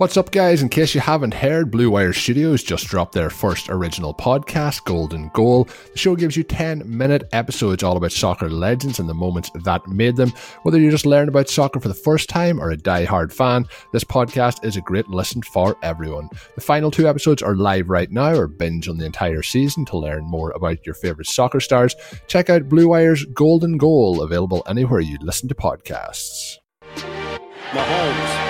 What's up, guys? In case you haven't heard, Blue Wire Studios just dropped their first original podcast, Golden Goal. The show gives you 10 minute episodes all about soccer legends and the moments that made them. Whether you're just learning about soccer for the first time or a die-hard fan, this podcast is a great listen for everyone. The final two episodes are live right now, or binge on the entire season to learn more about your favourite soccer stars. Check out Blue Wire's Golden Goal, available anywhere you listen to podcasts. Mahomes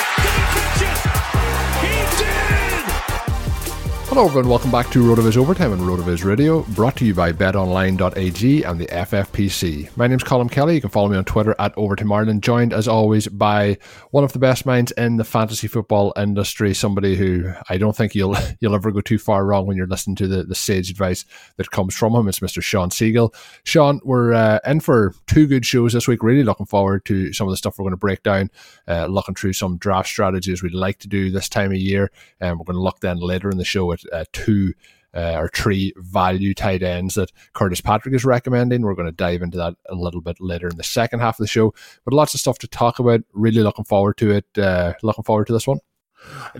Hello, everyone. Welcome back to RotoViz Overtime on RotoViz Radio, brought to you by BetOnline.ag and the FFPC. My name's Colm Kelly. You can follow me on Twitter at Overtime Ireland. Joined as always by one of the best minds in the fantasy football industry. Somebody who I don't think you'll you'll ever go too far wrong when you're listening to the, the sage advice that comes from him. It's Mr. Shawn Siegele. Shawn, we're uh, in for two good shows this week. Really looking forward to some of the stuff we're going to break down. Uh, looking through some draft strategies we'd like to do this time of year, and we're going to look then later in the show at uh, two uh, or three value tight ends that Curtis Patrick is recommending. We're going to dive into that a little bit later in the second half of the show. But lots of stuff to talk about. Really looking forward to it. Uh, looking forward to this one.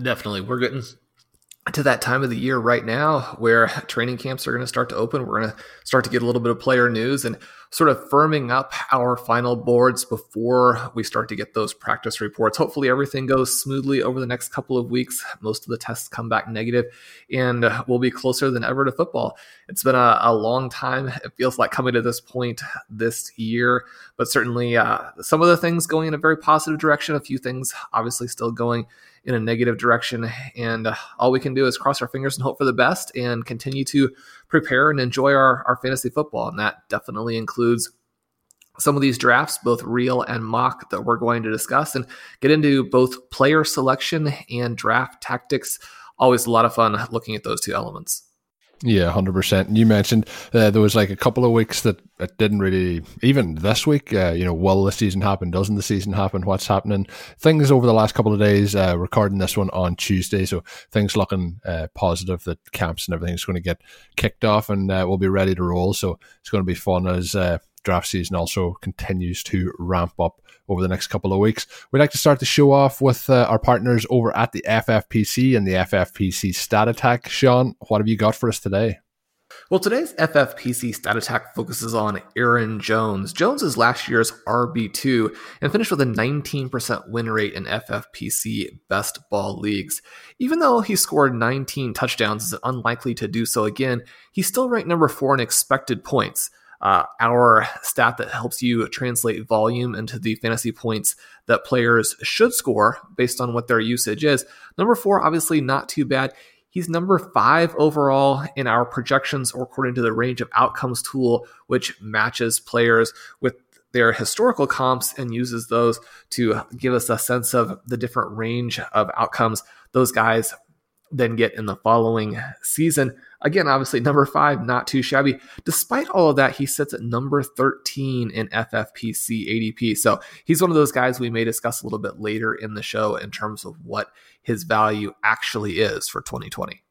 Definitely. We're getting to that time of the year right now where training camps are going to start to open. We're going to start to get a little bit of player news and sort of firming up our final boards before we start to get those practice reports. Hopefully, everything goes smoothly over the next couple of weeks. Most of the tests come back negative, and we'll be closer than ever to football. It's been a, a long time. It feels like coming to this point this year, but certainly uh, some of the things going in a very positive direction. A few things obviously still going in a negative direction. And uh, all we can do is cross our fingers and hope for the best and continue to prepare and enjoy our, our fantasy football. And that definitely includes some of these drafts, both real and mock, that we're going to discuss and get into both player selection and draft tactics. Always a lot of fun looking at those two elements. Yeah, hundred percent. And you mentioned uh, there was like a couple of weeks that it didn't really. Even this week, uh, you know, will the season happen? Doesn't the season happen? What's happening? Things over the last couple of days. Uh, recording this one on Tuesday, so things looking uh, positive that camps and everything's going to get kicked off, and uh, we'll be ready to roll. So it's going to be fun as uh, draft season also continues to ramp up over the next couple of weeks. We'd like to start the show off with uh, our partners over at the FFPC and the FFPC Stat Attack. Shawn, what have you got for us today? Well, today's FFPC stat attack focuses on Aaron Jones. Jones is last year's RB2 and finished with a 19% win rate in FFPC best ball leagues. Even though he scored 19 touchdowns, is unlikely to do so again, he's still ranked number four in expected points uh, our stat that helps you translate volume into the fantasy points that players should score based on what their usage is. Number four, obviously not too bad. He's number five overall in our projections, or according to the range of outcomes tool, which matches players with their historical comps and uses those to give us a sense of the different range of outcomes those guys then get in the following season. Again, obviously, number five, not too shabby. Despite all of that, he sits at number 13 in FFPC ADP. So he's one of those guys we may discuss a little bit later in the show in terms of what his value actually is for 2020.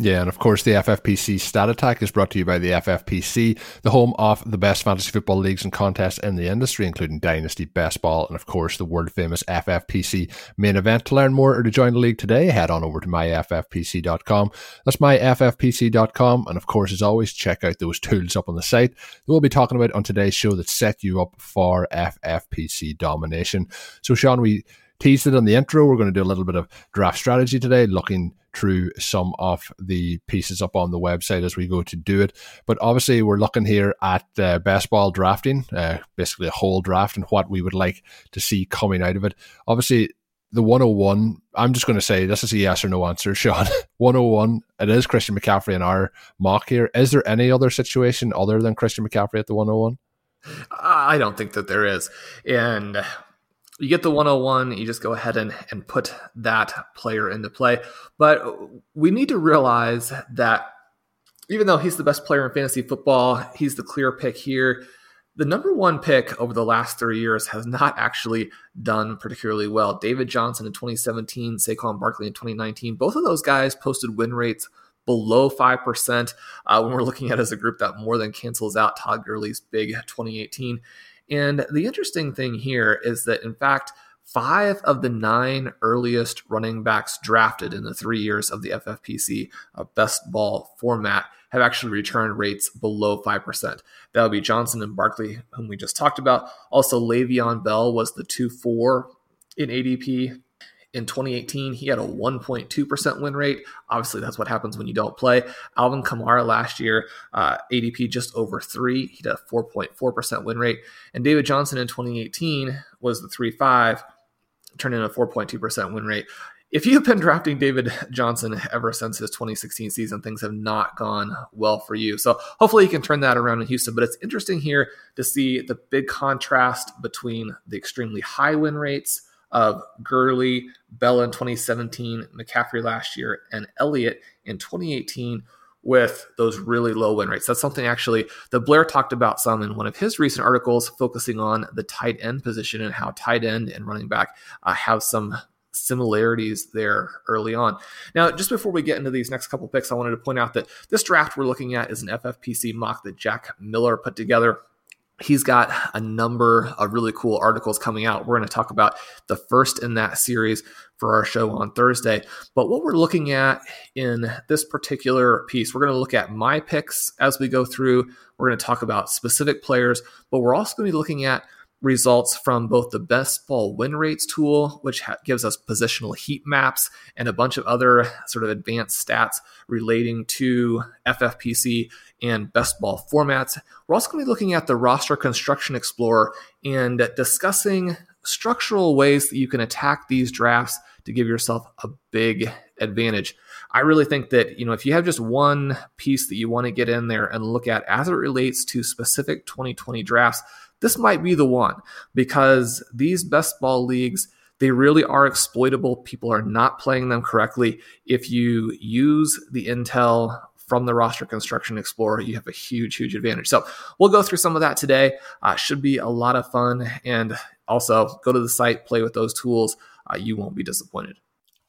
Yeah, and of course, the FFPC Stat Attack is brought to you by the FFPC, the home of the best fantasy football leagues and contests in the industry, including Dynasty, Best Ball, and of course, the world famous FFPC main event. To learn more or to join the league today, head on over to myffpc.com. That's myffpc.com. And of course, as always, check out those tools up on the site that we'll be talking about on today's show that set you up for FFPC domination. So, Shawn, we teased it on the intro. We're going to do a little bit of draft strategy today, looking through some of the pieces up on the website as we go to do it. But obviously, we're looking here at uh, best ball drafting, uh, basically a whole draft, and what we would like to see coming out of it. Obviously, the 101, I'm just going to say this is a yes or no answer, Shawn. 101, it is Christian McCaffrey in our mock here. Is there any other situation other than Christian McCaffrey at the 101? I don't think that there is. And you get the 101 you just go ahead and, and put that player into play. But we need to realize that even though he's the best player in fantasy football he's the clear pick here. The number one pick over the last three years has not actually done particularly well. David johnson in 2017 saquon barkley in 2019 both of those guys posted win rates below 5% uh, when we're looking at as a group that more than cancels out Todd Gurley's big 2018. And the interesting thing here is that, in fact, five of the nine earliest running backs drafted in the three years of the FFPC uh, best ball format have actually returned rates below 5%. That would be Johnson and Barkley, whom we just talked about. Also, Le'Veon Bell was the 2 4 in ADP. In 2018, he had a 1.2% win rate. Obviously, that's what happens when you don't play. Alvin Kamara last year, uh, ADP just over three. He had a 4.4% win rate. And David Johnson in 2018 was the 3 5, turned in a 4.2% win rate. If you've been drafting David Johnson ever since his 2016 season, things have not gone well for you. So hopefully you can turn that around in Houston. But it's interesting here to see the big contrast between the extremely high win rates of Gurley, Bell in 2017, McCaffrey last year, and Elliott in 2018 with those really low win rates. That's something actually that Blair talked about some in one of his recent articles, focusing on the tight end position and how tight end and running back uh, have some similarities there early on. Now, just before we get into these next couple picks, I wanted to point out that this draft we're looking at is an FFPC mock that Jack Miller put together he's got a number of really cool articles coming out. We're going to talk about the first in that series for our show on Thursday. But what we're looking at in this particular piece, we're going to look at my picks as we go through. We're going to talk about specific players, but we're also going to be looking at results from both the best ball win rates tool, which ha- gives us positional heat maps and a bunch of other sort of advanced stats relating to FFPC and best ball formats. We're also going to be looking at the roster construction explorer and discussing structural ways that you can attack these drafts to give yourself a big advantage. I really think that, you know, if you have just one piece that you want to get in there and look at as it relates to specific 2020 drafts, this might be the one because these best ball leagues, they really are exploitable. People are not playing them correctly. If you use the intel from the roster construction explorer, you have a huge, huge advantage. So we'll go through some of that today. Uh, should be a lot of fun. And also go to the site, play with those tools. Uh, you won't be disappointed.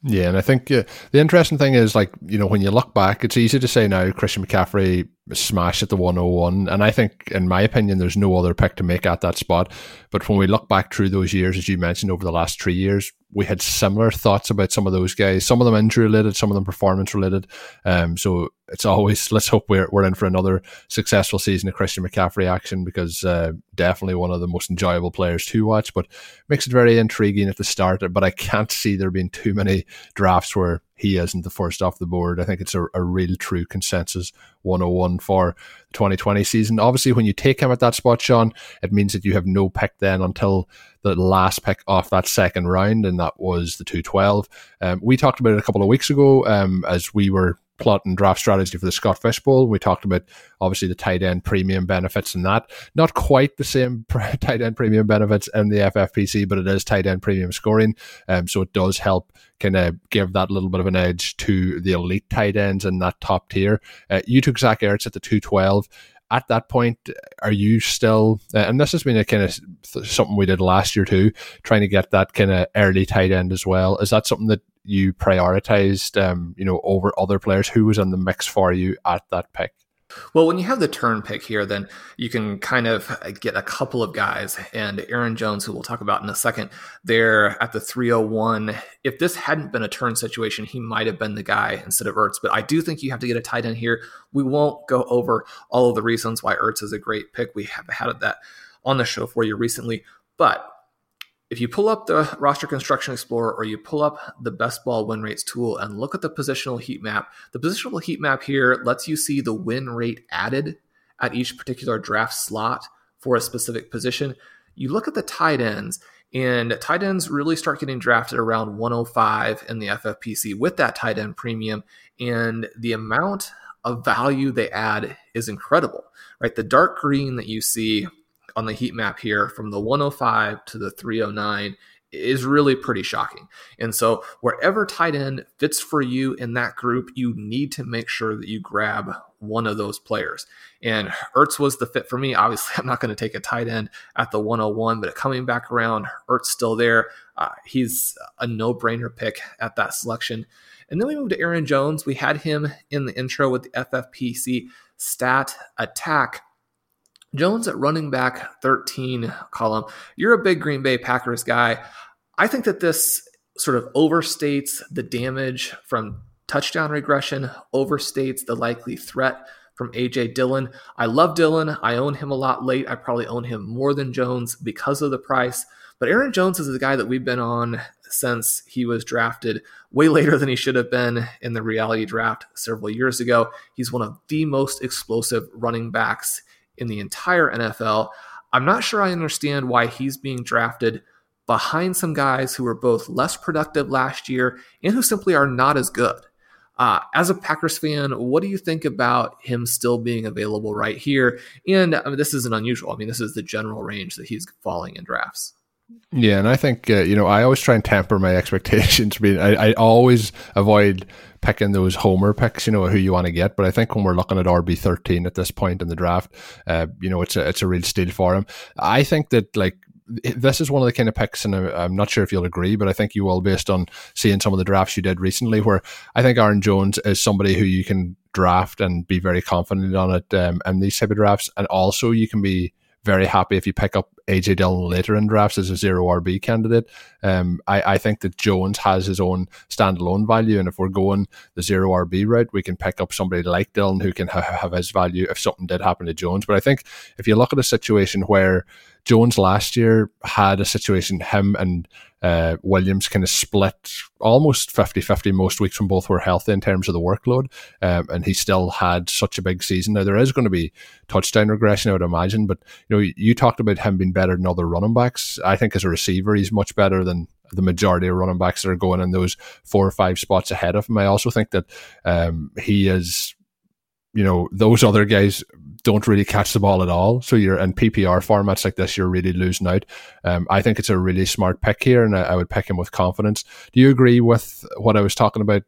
Yeah, and I think uh, the interesting thing is, like, you know, when you look back, it's easy to say now Christian McCaffrey smashed at the 101. And I think, in my opinion, there's no other pick to make at that spot. But when we look back through those years, as you mentioned, over the last three years, we had similar thoughts about some of those guys. Some of them injury related, some of them performance related. Um, so it's always let's hope we're we're in for another successful season of Christian McCaffrey action because uh, definitely one of the most enjoyable players to watch. But makes it very intriguing at the start. But I can't see there being too many drafts where he isn't the first off the board. I think it's a, a real true consensus 101 for the 2020 season. Obviously, when you take him at that spot, Shawn, it means that you have no pick then until the last pick off that second round, and that was the 212. Um, we talked about it a couple of weeks ago um, as we were plotting draft strategy for the Scott Fish Bowl. We talked about obviously the tight end premium benefits and that. Not quite the same tight end premium benefits in the FFPC, but it is tight end premium scoring. Um, so it does help kind of give that little bit of an edge to the elite tight ends in that top tier. Uh, you took Zach Ertz at the 212 at that point, are you still? And this has been a kind of th- something we did last year too, trying to get that kind of early tight end as well. Is that something that you prioritized, um, you know, over other players? Who was in the mix for you at that pick? Well, when you have the turn pick here, then you can kind of uh, get a couple of guys. And Aaron Jones, who we'll talk about in a second, there at the 301. If this hadn't been a turn situation, he might have been the guy instead of Ertz. But I do think you have to get a tight end here. We won't go over all of the reasons why Ertz is a great pick. We have had that on the show for you recently. But if you pull up the roster construction explorer or you pull up the best ball win rates tool and look at the positional heat map, the positional heat map here lets you see the win rate added at each particular draft slot for a specific position. You look at the tight ends, and tight ends really start getting drafted around 105 in the FFPC with that tight end premium, and the amount of value they add is incredible, right? The dark green that you see on the heat map here from the 105 to the 309 is really pretty shocking. And so, wherever tight end fits for you in that group, you need to make sure that you grab one of those players. And Ertz was the fit for me. Obviously, I'm not going to take a tight end at the 101, but coming back around, Ertz still there. Uh, he's a no brainer pick at that selection. And then we move to Aaron Jones. We had him in the intro with the FFPC stat attack. Jones at running back 13 Colm. You're a big Green Bay Packers guy. I think that this sort of overstates the damage from touchdown regression, overstates the likely threat from AJ Dillon. I love Dillon. I own him a lot late. I probably own him more than Jones because of the price. But Aaron Jones is the guy that we've been on since he was drafted way later than he should have been in the reality draft several years ago. He's one of the most explosive running backs in the entire NFL. I'm not sure I understand why he's being drafted behind some guys who were both less productive last year and who simply are not as good. Uh, as a Packers fan, what do you think about him still being available right here? And I mean, this isn't unusual. I mean, this is the general range that he's falling in drafts. Yeah, and I think uh, you know I always try and temper my expectations. I mean, I, I always avoid picking those homer picks, you know, who you want to get. But I think when we're looking at RB thirteen at this point in the draft, uh, you know, it's a it's a real steal for him. I think that like this is one of the kind of picks, and I'm not sure if you'll agree, but I think you will based on seeing some of the drafts you did recently, where I think Aaron Jones is somebody who you can draft and be very confident on it um, in these type of drafts, and also you can be very happy if you pick up AJ Dillon later in drafts as a zero RB candidate. Um, I, I think that Jones has his own standalone value, and if we're going the zero RB route, we can pick up somebody like Dillon who can ha- have his value if something did happen to Jones. But I think if you look at a situation where Jones last year had a situation, him and uh, Williams kind of split almost 50 50 most weeks when both were healthy in terms of the workload. Um, and he still had such a big season. Now, there is going to be touchdown regression, I would imagine. But, you know, you talked about him being better than other running backs. I think as a receiver, he's much better than the majority of running backs that are going in those four or five spots ahead of him. I also think that um, he is you know those other guys don't really catch the ball at all. So you're in PPR formats like this, you're really losing out. Um, I think it's a really smart pick here, and I, I, would pick him with confidence. Do you agree with what I was talking about?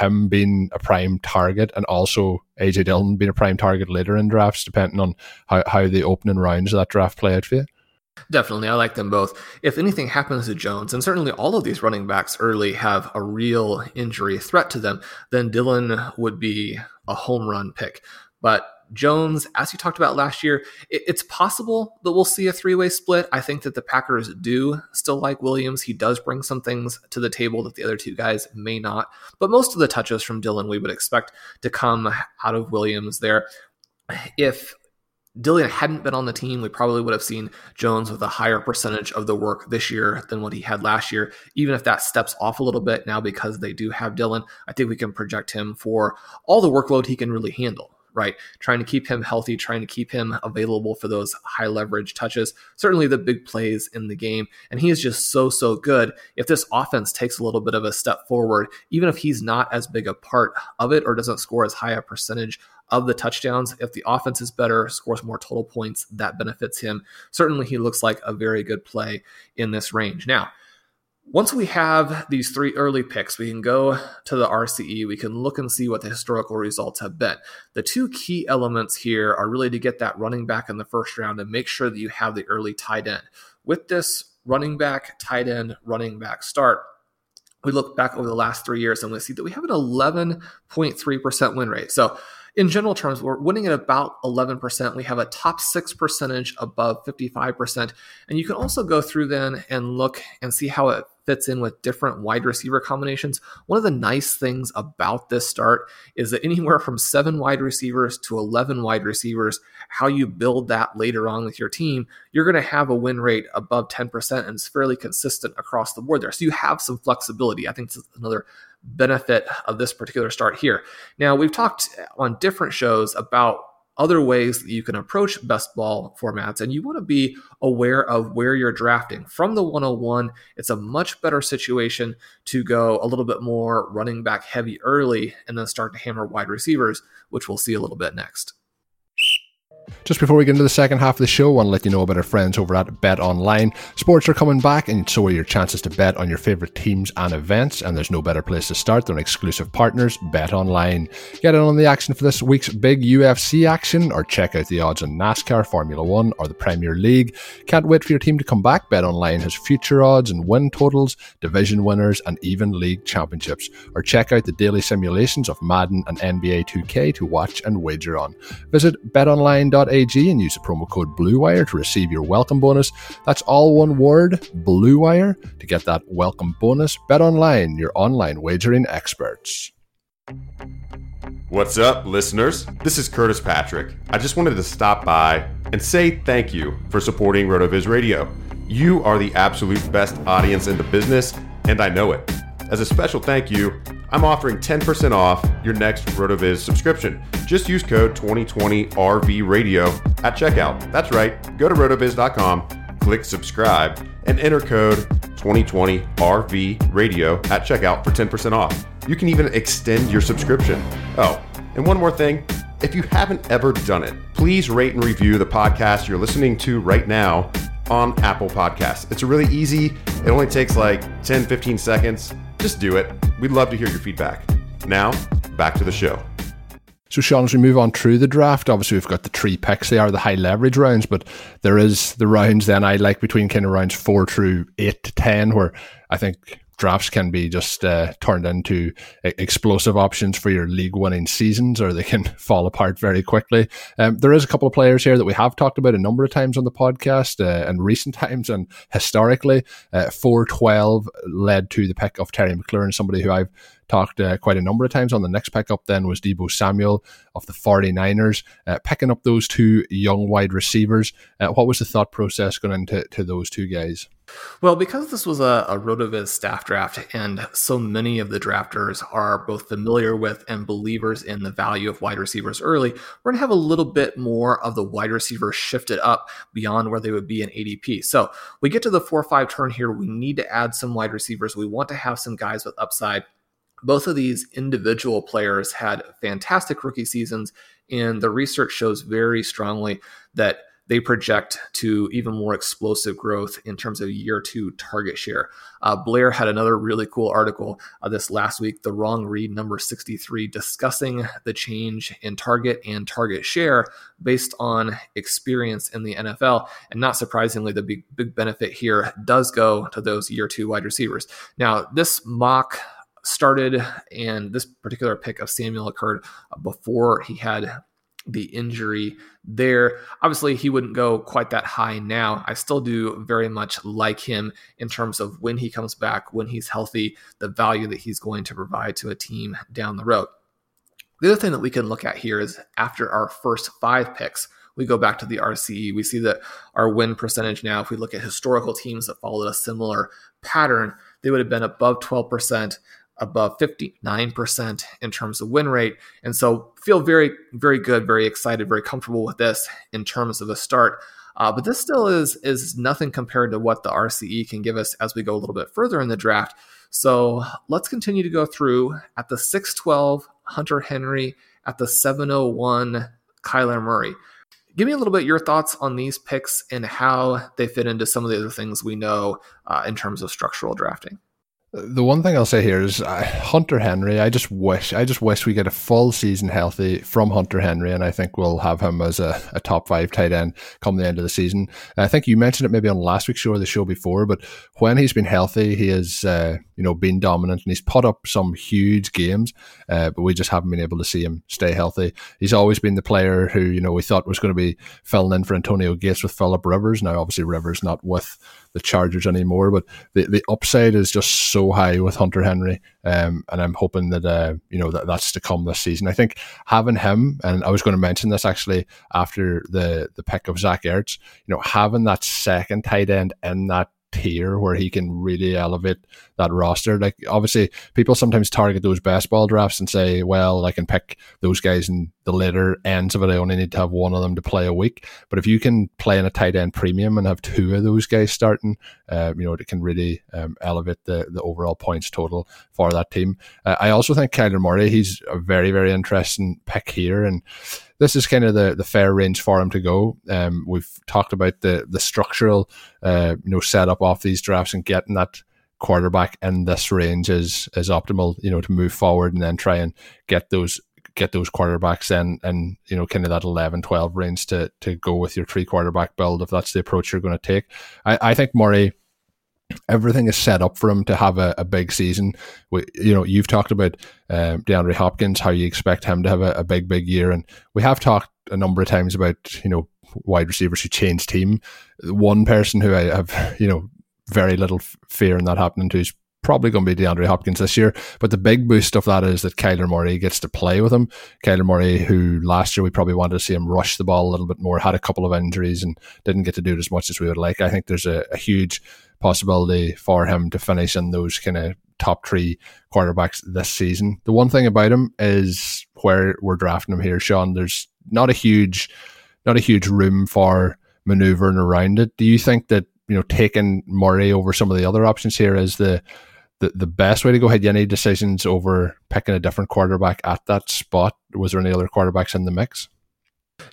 Him being a prime target, and also AJ Dillon being a prime target later in drafts, depending on how, how the opening rounds of that draft play out for you. Definitely. I like them both. If anything happens to Jones, and certainly all of these running backs early have a real injury threat to them, then Dillon would be a home run pick. But Jones, as you talked about last year, it, it's possible that we'll see a three way split. I think that the Packers do still like Williams. He does bring some things to the table that the other two guys may not. But most of the touches from Dillon we would expect to come out of Williams there. If Dillon hadn't been on the team, we probably would have seen Jones with a higher percentage of the work this year than what he had last year. Even if that steps off a little bit now because they do have Dillon, I think we can project him for all the workload he can really handle right? Trying to keep him healthy, trying to keep him available for those high leverage touches, certainly the big plays in the game. And he is just so, so good. If this offense takes a little bit of a step forward, even if he's not as big a part of it or doesn't score as high a percentage of the touchdowns. If the offense is better, scores more total points, that benefits him. Certainly, he looks like a very good play in this range. Now, once we have these three early picks, we can go to the RCE. We can look and see what the historical results have been. The two key elements here are really to get that running back in the first round and make sure that you have the early tight end. With this running back, tight end, running back start, we look back over the last three years and we see that we have an 11.3% win rate. So in general terms, we're winning at about 11%. We have a top six percentage above 55%. And you can also go through then and look and see how it fits in with different wide receiver combinations. One of the nice things about this start is that anywhere from seven wide receivers to 11 wide receivers, how you build that later on with your team, you're going to have a win rate above 10% and it's fairly consistent across the board there. So you have some flexibility. I think it's another benefit of this particular start here. Now, we've talked on different shows about other ways that you can approach best ball formats, and you want to be aware of where you're drafting. From the 101, it's a much better situation to go a little bit more running back heavy early and then start to hammer wide receivers, which we'll see a little bit next. Just before we get into the second half of the show, I want to let you know about our friends over at Bet Online. Sports are coming back, and so are your chances to bet on your favourite teams and events. And there's no better place to start than exclusive partners, Bet Online. Get in on the action for this week's big UFC action, or check out the odds on NASCAR, Formula One, or the Premier League. Can't wait for your team to come back. Bet Online has future odds and win totals, division winners, and even league championships. Or check out the daily simulations of Madden and NBA 2K to watch and wager on. Visit betonline.ag and use the promo code BLUEWIRE to receive your welcome bonus. That's all one word, BLUEWIRE, to get that welcome bonus. Bet online, your online wagering experts. What's up, listeners? This is Curtis Patrick. I just wanted to stop by and say thank you for supporting RotoViz Radio. You are the absolute best audience in the business, and I know it. As a special thank you, I'm offering 10% off your next RotoViz subscription. Just use code 2020RV Radio at checkout. That's right. Go to rotoviz.com, click subscribe, and enter code 2020RV Radio at checkout for 10% off. You can even extend your subscription. Oh, and one more thing. If you haven't ever done it, please rate and review the podcast you're listening to right now on Apple Podcasts. It's really easy. It only takes like 10, 15 seconds. Just do it. We'd love to hear your feedback. Now, back to the show. So, Shawn, as we move on through the draft, obviously we've got the three picks. They are the high leverage rounds, but there is the rounds then I like between kind of rounds four through eight to 10, where I think drafts can be just uh, turned into explosive options for your league winning seasons or they can fall apart very quickly. Um, there is a couple of players here that we have talked about a number of times on the podcast uh, in recent times and historically. Uh, 412 led to the pick of Terry McLaurin, somebody who I've talked uh, quite a number of times on. The next pickup then was Deebo Samuel of the 49ers, uh, picking up those two young wide receivers. Uh, what was the thought process going into to those two guys? Well, because this was a, a RotoViz staff draft, and so many of the drafters are both familiar with and believers in the value of wide receivers early, we're going to have a little bit more of the wide receivers shifted up beyond where they would be in ADP. So we get to the 4 5 turn here. We need to add some wide receivers. We want to have some guys with upside both of these individual players had fantastic rookie seasons, and the research shows very strongly that they project to even more explosive growth in terms of year two target share. Uh, Blair had another really cool article uh, this last week, the wrong read number 63, discussing the change in target and target share based on experience in the NFL. And not surprisingly, the big, big benefit here does go to those year two wide receivers. Now, this mock started, and this particular pick of Samuel occurred before he had the injury there. Obviously, he wouldn't go quite that high now. I still do very much like him in terms of when he comes back, when he's healthy, the value that he's going to provide to a team down the road. The other thing that we can look at here is after our first five picks, we go back to the RCE. We see that our win percentage now, if we look at historical teams that followed a similar pattern, they would have been above 12% above 59% in terms of win rate. And so feel very, very good, very excited, very comfortable with this in terms of a start. Uh, but this still is is nothing compared to what the RCE can give us as we go a little bit further in the draft. So let's continue to go through at the 612 Hunter Henry, at the 701 Kyler Murray. Give me a little bit your thoughts on these picks and how they fit into some of the other things we know uh, in terms of structural drafting. The one thing I'll say here is uh, Hunter Henry. I just wish, I just wish we get a full season healthy from Hunter Henry, and I think we'll have him as a, a top five tight end come the end of the season. I think you mentioned it maybe on last week's show or the show before, but when he's been healthy, he has, uh, you know, been dominant, and he's put up some huge games. Uh, but we just haven't been able to see him stay healthy. He's always been the player who you know we thought was going to be filling in for Antonio Gates with Philip Rivers. Now, obviously, Rivers not with the Chargers anymore. But the, the upside is just so high with Hunter Henry, um, and I'm hoping that uh, you know that that's to come this season. I think having him, and I was going to mention this actually after the the pick of Zach Ertz, you know, having that second tight end in that tier where he can really elevate that roster. Like obviously people sometimes target those best ball drafts and say, well, I can pick those guys in the later ends of it. I only need to have one of them to play a week. But if you can play in a tight end premium and have two of those guys starting, uh, you know, it can really um, elevate the, the overall points total for that team. Uh, I also think Kyler Murray, he's a very, very interesting pick here. And this is kind of the, the fair range for him to go. Um, we've talked about the the structural, uh, you know, setup off these drafts and getting that quarterback in this range is is optimal. You know, to move forward and then try and get those get those quarterbacks in and you know kind of that 11 12 range to to go with your three quarterback build if that's the approach you're going to take i i think murray everything is set up for him to have a, a big season. We, you know, you've talked about um, DeAndre Hopkins, how you expect him to have a, a, big, big year, and we have talked a number of times about you know wide receivers who change team. One person who I have you know very little fear in that happening to is probably going to be DeAndre Hopkins this year. But the big boost of that is that Kyler Murray gets to play with him. Kyler Murray, who last year we probably wanted to see him rush the ball a little bit more, had a couple of injuries and didn't get to do it as much as we would like. I think there's a, a huge possibility for him to finish in those kind of top three quarterbacks this season. The one thing about him is where we're drafting him here, Shawn. There's not a huge, not a huge room for maneuvering around it. Do you think that you know taking Murray over some of the other options here is the the, the best way to go? You any decisions over picking a different quarterback at that spot? Was there any other quarterbacks in the mix?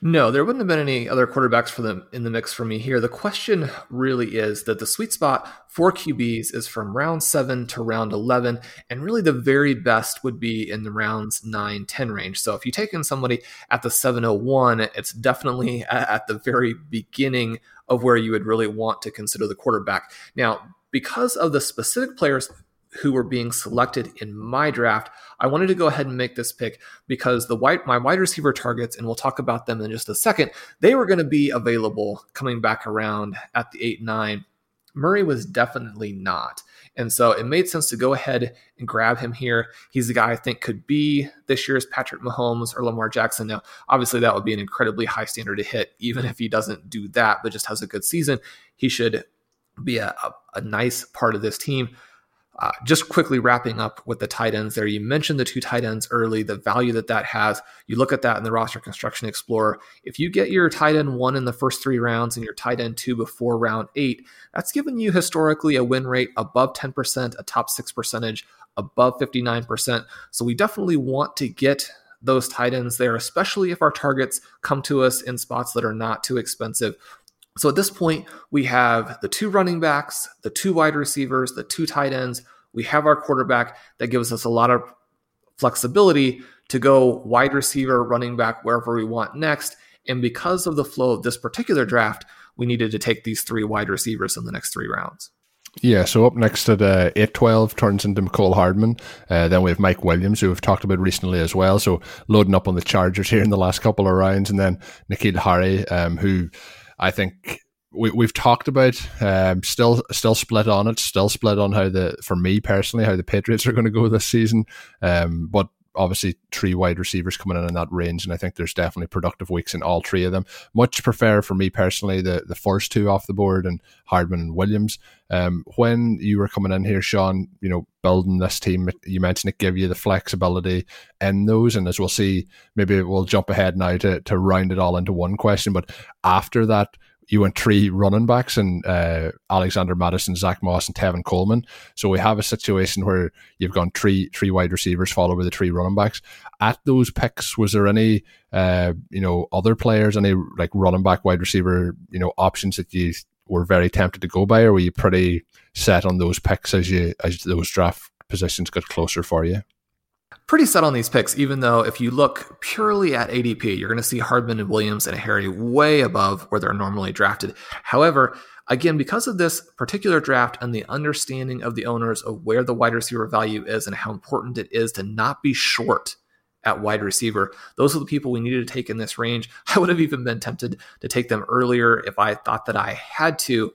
No, there wouldn't have been any other quarterbacks for them in the mix for me here. The question really is that the sweet spot for QBs is from round seven to round 11. And really the very best would be in the rounds 9, 10 range. So if you take in somebody at the 701, it's definitely at the very beginning of where you would really want to consider the quarterback. Now, because of the specific players who were being selected in my draft, I wanted to go ahead and make this pick because the white my wide receiver targets, and we'll talk about them in just a second, they were going to be available coming back around at the eight nine. Murray was definitely not. And so it made sense to go ahead and grab him here. He's the guy I think could be this year's Patrick Mahomes or Lamar Jackson. Now, obviously, that would be an incredibly high standard to hit, even if he doesn't do that, but just has a good season. He should be a, a, a nice part of this team. Uh, just quickly wrapping up with the tight ends there, you mentioned the two tight ends early, the value that that has. You look at that in the roster construction explorer. If you get your tight end one in the first three rounds and your tight end two before round eight, that's given you historically a win rate above 10%, a top six percentage above 59%. So we definitely want to get those tight ends there, especially if our targets come to us in spots that are not too expensive so at this point, we have the two running backs, the two wide receivers, the two tight ends. We have our quarterback that gives us a lot of flexibility to go wide receiver, running back, wherever we want next. And because of the flow of this particular draft, we needed to take these three wide receivers in the next three rounds. Yeah, so up next at uh, 8-12 turns into Mecole Hardman. Uh, then we have Mike Williams, who we've talked about recently as well. So loading up on the Chargers here in the last couple of rounds. And then N'Keal Harry, um, who I think we, we've talked about um, still still split on it, still split on how the for me personally how the Patriots are going to go this season. Um, but obviously three wide receivers coming in in that range, and I think there's definitely productive weeks in all three of them. Much prefer for me personally the the first two off the board and Hardman and Williams. Um, when you were coming in here, Shawn, you know, building this team, you mentioned it gave you the flexibility in those, and as we'll see, maybe we'll jump ahead now to to round it all into one question. But after that you went three running backs and uh, Alexander Mattison, Zach Moss, and Tevin Coleman. So we have a situation where you've gone three three wide receivers followed by the three running backs. At those picks, was there any uh, you know other players, any like running back, wide receiver, you know options that you were very tempted to go by, or were you pretty set on those picks as you as those draft positions got closer for you? Pretty set on these picks, even though if you look purely at ADP, you're going to see Hardman and Williams and Harry way above where they're normally drafted. However, again, because of this particular draft and the understanding of the owners of where the wide receiver value is and how important it is to not be short at wide receiver, those are the people we needed to take in this range. I would have even been tempted to take them earlier if I thought that I had to.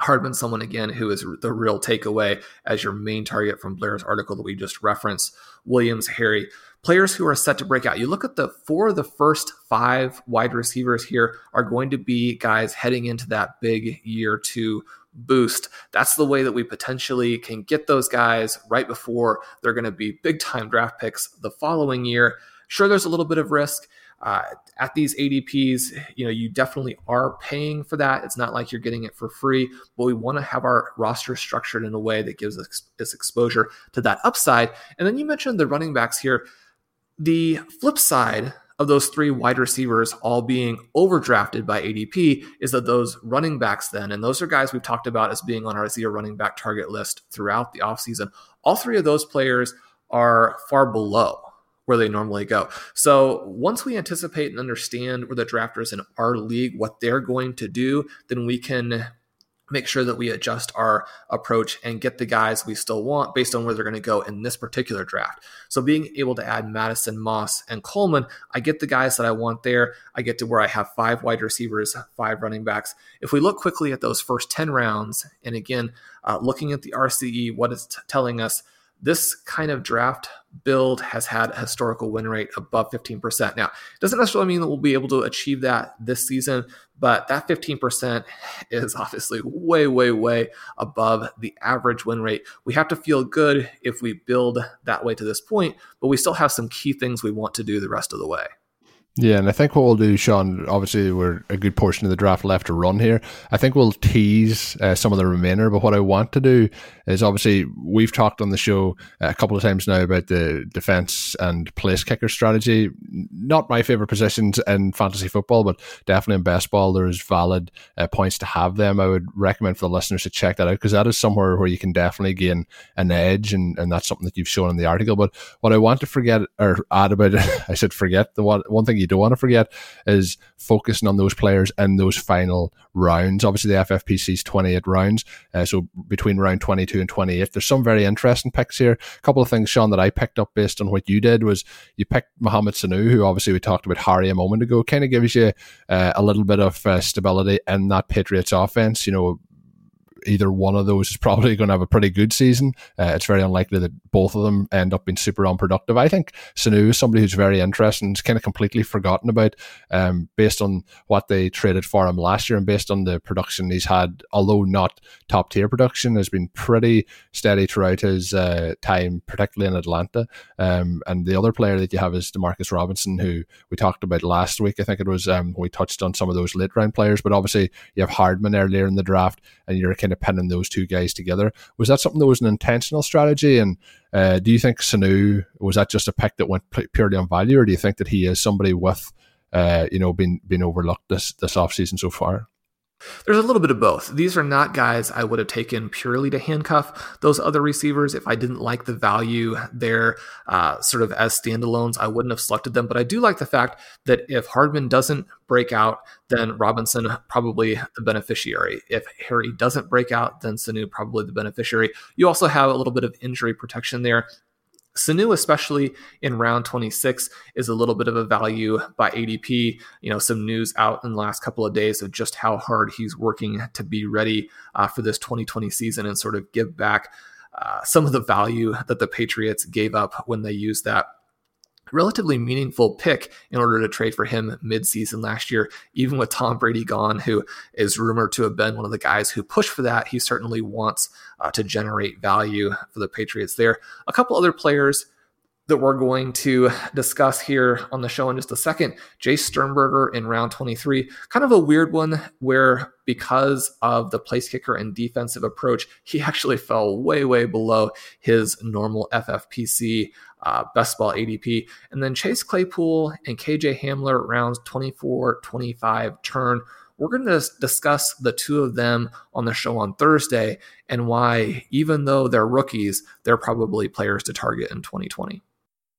Hardman, someone again who is the real takeaway as your main target from Blair's article that we just referenced. Williams, Harry, players who are set to break out. You look at the four of the first five wide receivers here are going to be guys heading into that big year two boost. That's the way that we potentially can get those guys right before they're going to be big time draft picks the following year. Sure, there's a little bit of risk. Uh, at these ADPs, you know, you definitely are paying for that. It's not like you're getting it for free, but we want to have our roster structured in a way that gives us exposure to that upside. And then you mentioned the running backs here. The flip side of those three wide receivers all being overdrafted by ADP is that those running backs then, and those are guys we've talked about as being on our zero running back target list throughout the offseason, all three of those players are far below where they normally go. So once we anticipate and understand where the drafters in our league, what they're going to do, then we can make sure that we adjust our approach and get the guys we still want based on where they're going to go in this particular draft. So being able to add Mattison, Moss, and Coleman, I get the guys that I want there. I get to where I have five wide receivers, five running backs. If we look quickly at those first 10 rounds, and again, uh, looking at the RCE, what it's t- telling us, this kind of draft build has had a historical win rate above 15%. Now, it doesn't necessarily mean that we'll be able to achieve that this season, but that 15% is obviously way, way, way above the average win rate. We have to feel good if we build that way to this point, but we still have some key things we want to do the rest of the way. Yeah, and I think what we'll do, Shawn, obviously we're a good portion of the draft left to run here. I think we'll tease uh, some of the remainder, but what I want to do is obviously we've talked on the show a couple of times now about the defense and place kicker strategy. Not my favorite positions in fantasy football, but definitely in best ball, there's valid uh, points to have them. I would recommend for the listeners to check that out because that is somewhere where you can definitely gain an edge, and, and that's something that you've shown in the article. But what I want to forget or add about I said forget the one, one thing you don't want to forget is focusing on those players in those final rounds. Obviously, the FFPC's 28 rounds. Uh, so between round 22 and 28, there's some very interesting picks here. A couple of things, Shawn, that I picked up based on what you did was you picked Mohamed Sanu, who obviously we talked about Harry a moment ago, kind of gives you uh, a little bit of uh, stability in that Patriots offense. You know, either one of those is probably going to have a pretty good season. Uh, it's very unlikely that both of them end up being super unproductive. I think Sanu is somebody who's very interesting, is kind of completely forgotten about um, based on what they traded for him last year and based on the production he's had, although not top tier production, has been pretty steady throughout his uh, time, particularly in Atlanta. Um, and the other player that you have is Demarcus Robinson, who we talked about last week. I think it was um, we touched on some of those late round players, but obviously you have Hardman earlier in the draft, and you're kind of pinning those two guys together. Was that something that was an intentional strategy? And uh, do you think Sanu was that just a pick that went purely on value, or do you think that he is somebody with, uh, you know, been been overlooked this this offseason so far? There's a little bit of both. These are not guys I would have taken purely to handcuff those other receivers. If I didn't like the value there, uh, sort of as standalones, I wouldn't have selected them. But I do like the fact that if Hardman doesn't break out, then Robinson probably the beneficiary. If Harry doesn't break out, then Sanu probably the beneficiary. You also have a little bit of injury protection there. Sanu, especially in round 26, is a little bit of a value by ADP. You know, some news out in the last couple of days of just how hard he's working to be ready uh, for this 2020 season and sort of give back uh, some of the value that the Patriots gave up when they used that relatively meaningful pick in order to trade for him mid-season last year. Even with Tom Brady gone, who is rumored to have been one of the guys who pushed for that, he certainly wants uh, to generate value for the Patriots there. A couple other players that we're going to discuss here on the show in just a second. Jace Sternberger in round 23, kind of a weird one where because of the place kicker and defensive approach, he actually fell way, way below his normal FFPC uh, best ball ADP. And then Chase Claypool and KJ Hamler rounds 24 25 turn. We're going to discuss the two of them on the show on Thursday and why, even though they're rookies, they're probably players to target in 2020.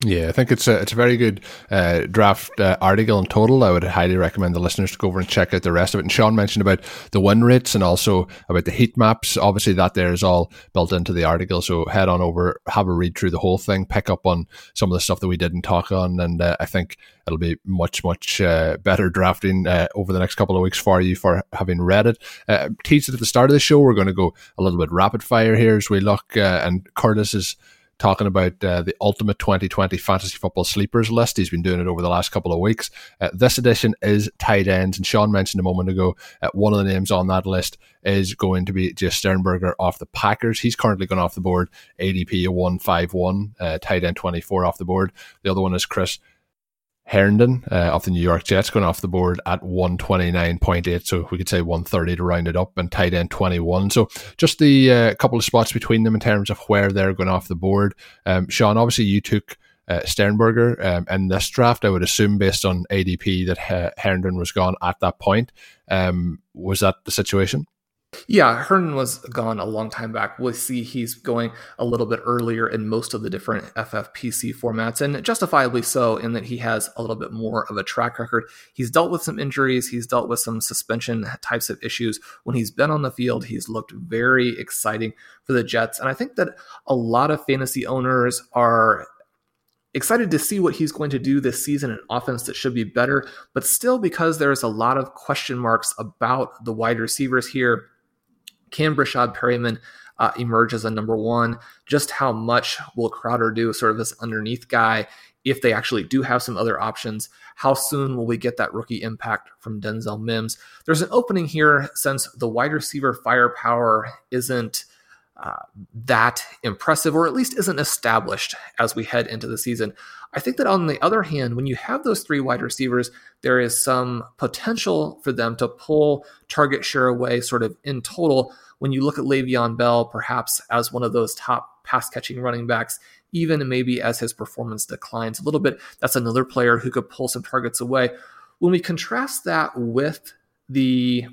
Yeah, I think it's a it's a very good uh, draft uh, article in total. I would highly recommend the listeners to go over and check out the rest of it. And Shawn mentioned about the win rates and also about the heat maps. Obviously, that there is all built into the article. So head on over, have a read through the whole thing, pick up on some of the stuff that we didn't talk on, and uh, I think it'll be much much uh, better drafting uh, over the next couple of weeks for you for having read it. Uh, teased it at the start of the show. We're going to go a little bit rapid fire here as we look, and Curtis is talking about uh, the ultimate 2020 fantasy football sleepers list. He's been doing it over the last couple of weeks. Uh, this edition is tight ends, and Shawn mentioned a moment ago uh, one of the names on that list is going to be Jace Sternberger off the Packers. He's currently gone off the board, ADP 151, uh, tight end 24 off the board. The other one is Chris Herndon uh, of the New York Jets going off the board at 129.8. So we could say 130 to round it up and tight end 21. So just the uh, couple of spots between them in terms of where they're going off the board. Um, Shawn, obviously you took uh, Sternberger um, in this draft. I would assume, based on ADP, that uh, Herndon was gone at that point. Um, was that the situation? Yeah, Herndon was gone a long time back. We'll see he's going a little bit earlier in most of the different FFPC formats, and justifiably so, in that he has a little bit more of a track record. He's dealt with some injuries, he's dealt with some suspension types of issues. When he's been on the field, he's looked very exciting for the Jets, and I think that a lot of fantasy owners are excited to see what he's going to do this season, an offense that should be better, but still because there's a lot of question marks about the wide receivers here can Breshad Perriman uh, emerge as a number one? Just how much will Crowder do, sort of this underneath guy, if they actually do have some other options? How soon will we get that rookie impact from Denzel Mims? There's an opening here since the wide receiver firepower isn't. That impressive, or at least isn't established as we head into the season. I think that on the other hand, when you have those three wide receivers, there is some potential for them to pull target share away, sort of in total. When you look at Le'Veon Bell, perhaps as one of those top pass catching running backs, even maybe as his performance declines a little bit, that's another player who could pull some targets away. When we contrast that with the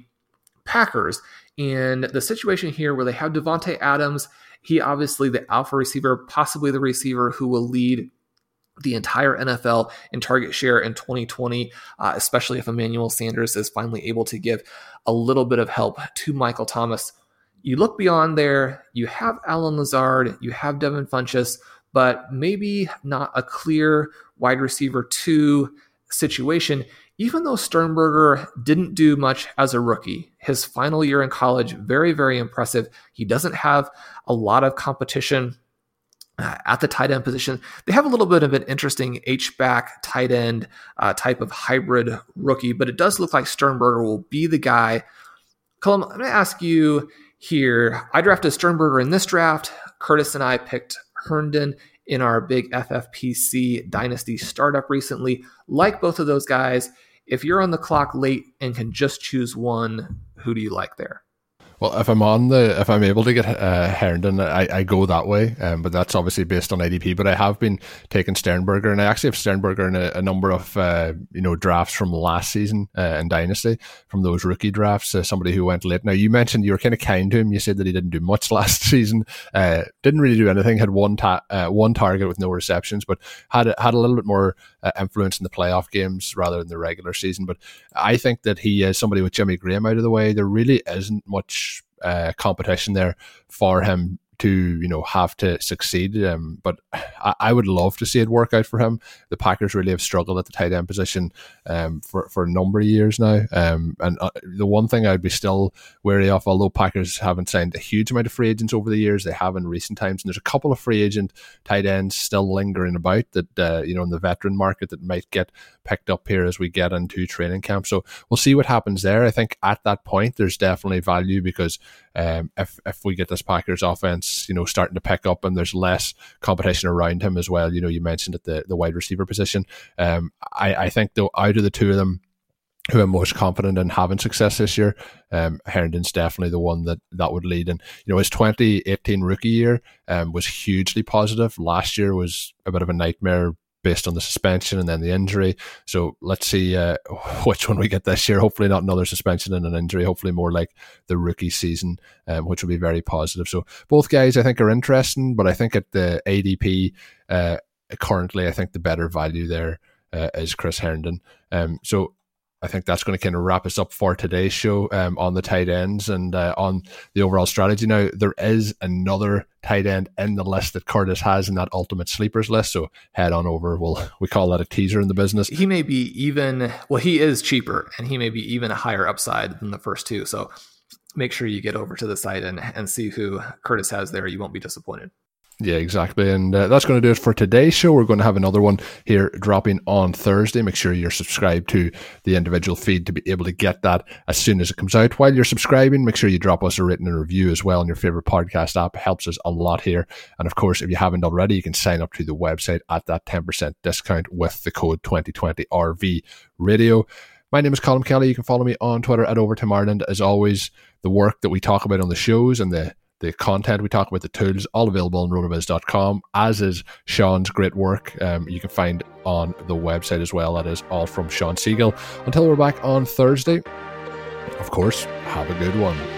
Packers and the situation here where they have Davante Adams, he obviously the alpha receiver, possibly the receiver who will lead the entire NFL in target share in 2020, uh, especially if Emmanuel Sanders is finally able to give a little bit of help to Michael Thomas. You look beyond there, you have Allen Lazard, you have Devin Funchess, but maybe not a clear wide receiver two situation even though Sternberger didn't do much as a rookie, his final year in college, very, very impressive. He doesn't have a lot of competition uh, at the tight end position. They have a little bit of an interesting H-back tight end uh, type of hybrid rookie, but it does look like Sternberger will be the guy. Colm, I'm going to ask you here. I drafted Sternberger in this draft. Curtis and I picked Herndon in our big FFPC Dynasty startup recently. Like both of those guys, if you're on the clock late and can just choose one, who do you like there? Well, if I'm on the, if I'm able to get uh, Herndon, I, I go that way. Um, but that's obviously based on ADP. But I have been taking Sternberger, and I actually have Sternberger in a, a number of uh, you know drafts from last season uh, in Dynasty, from those rookie drafts. Uh, somebody who went late. Now you mentioned you were kind of kind to him. You said that he didn't do much last season. Uh, didn't really do anything. Had one ta- uh, one target with no receptions, but had had a little bit more influence in the playoff games rather than the regular season. But I think that he is somebody with Jimmy Graham out of the way. There really isn't much uh, competition there for him to you know have to succeed. Um, but I, I, would love to see it work out for him. The Packers really have struggled at the tight end position um, for for a number of years now. Um, and uh, the one thing I'd be still wary of, although Packers haven't signed a huge amount of free agents over the years, they have in recent times, and there's a couple of free agent tight ends still lingering about that uh, you know in the veteran market that might get picked up here as we get into training camp. So we'll see what happens there. I think at that point there's definitely value because um, if if we get this Packers offense, you know, starting to pick up and there's less competition around him as well. You know, you mentioned at the the wide receiver position. Um, I I think though out of the two of them who I'm most confident in having success this year. Um, Herndon's definitely the one that that would lead. And you know, his 2018 rookie year um, was hugely positive. Last year was a bit of a nightmare based on the suspension and then the injury. So let's see uh, which one we get this year. Hopefully, not another suspension and an injury. Hopefully, more like the rookie season, um, which will be very positive. So both guys, I think, are interesting, but I think at the ADP uh, currently, I think the better value there uh, is Chris Herndon. Um, so I think that's going to kind of wrap us up for today's show um, on the tight ends and uh, on the overall strategy. Now, there is another tight end in the list that Curtis has in that ultimate sleepers list. So head on over. We'll we call that a teaser in the business. He may be even well, he is cheaper and he may be even a higher upside than the first two. So make sure you get over to the site and, and see who Curtis has there. You won't be disappointed. Yeah, exactly. And uh, that's going to do it for today's show. We're going to have another one here dropping on Thursday. Make sure you're subscribed to the individual feed to be able to get that as soon as it comes out. While you're subscribing, make sure you drop us a written review as well on your favorite podcast app. It helps us a lot here. And of course, if you haven't already, you can sign up to the website at that 10% discount with the code 2020RV radio. My name is Colm Kelly. You can follow me on Twitter at Overtime Ireland. As always, the work that we talk about on the shows and the the content we talk about, the tools, all available on rotoviz.com, as is Shawn's great work. Um, you can find on the website as well. That is all from Shawn Siegele. Until we're back on Thursday, of course, have a good one.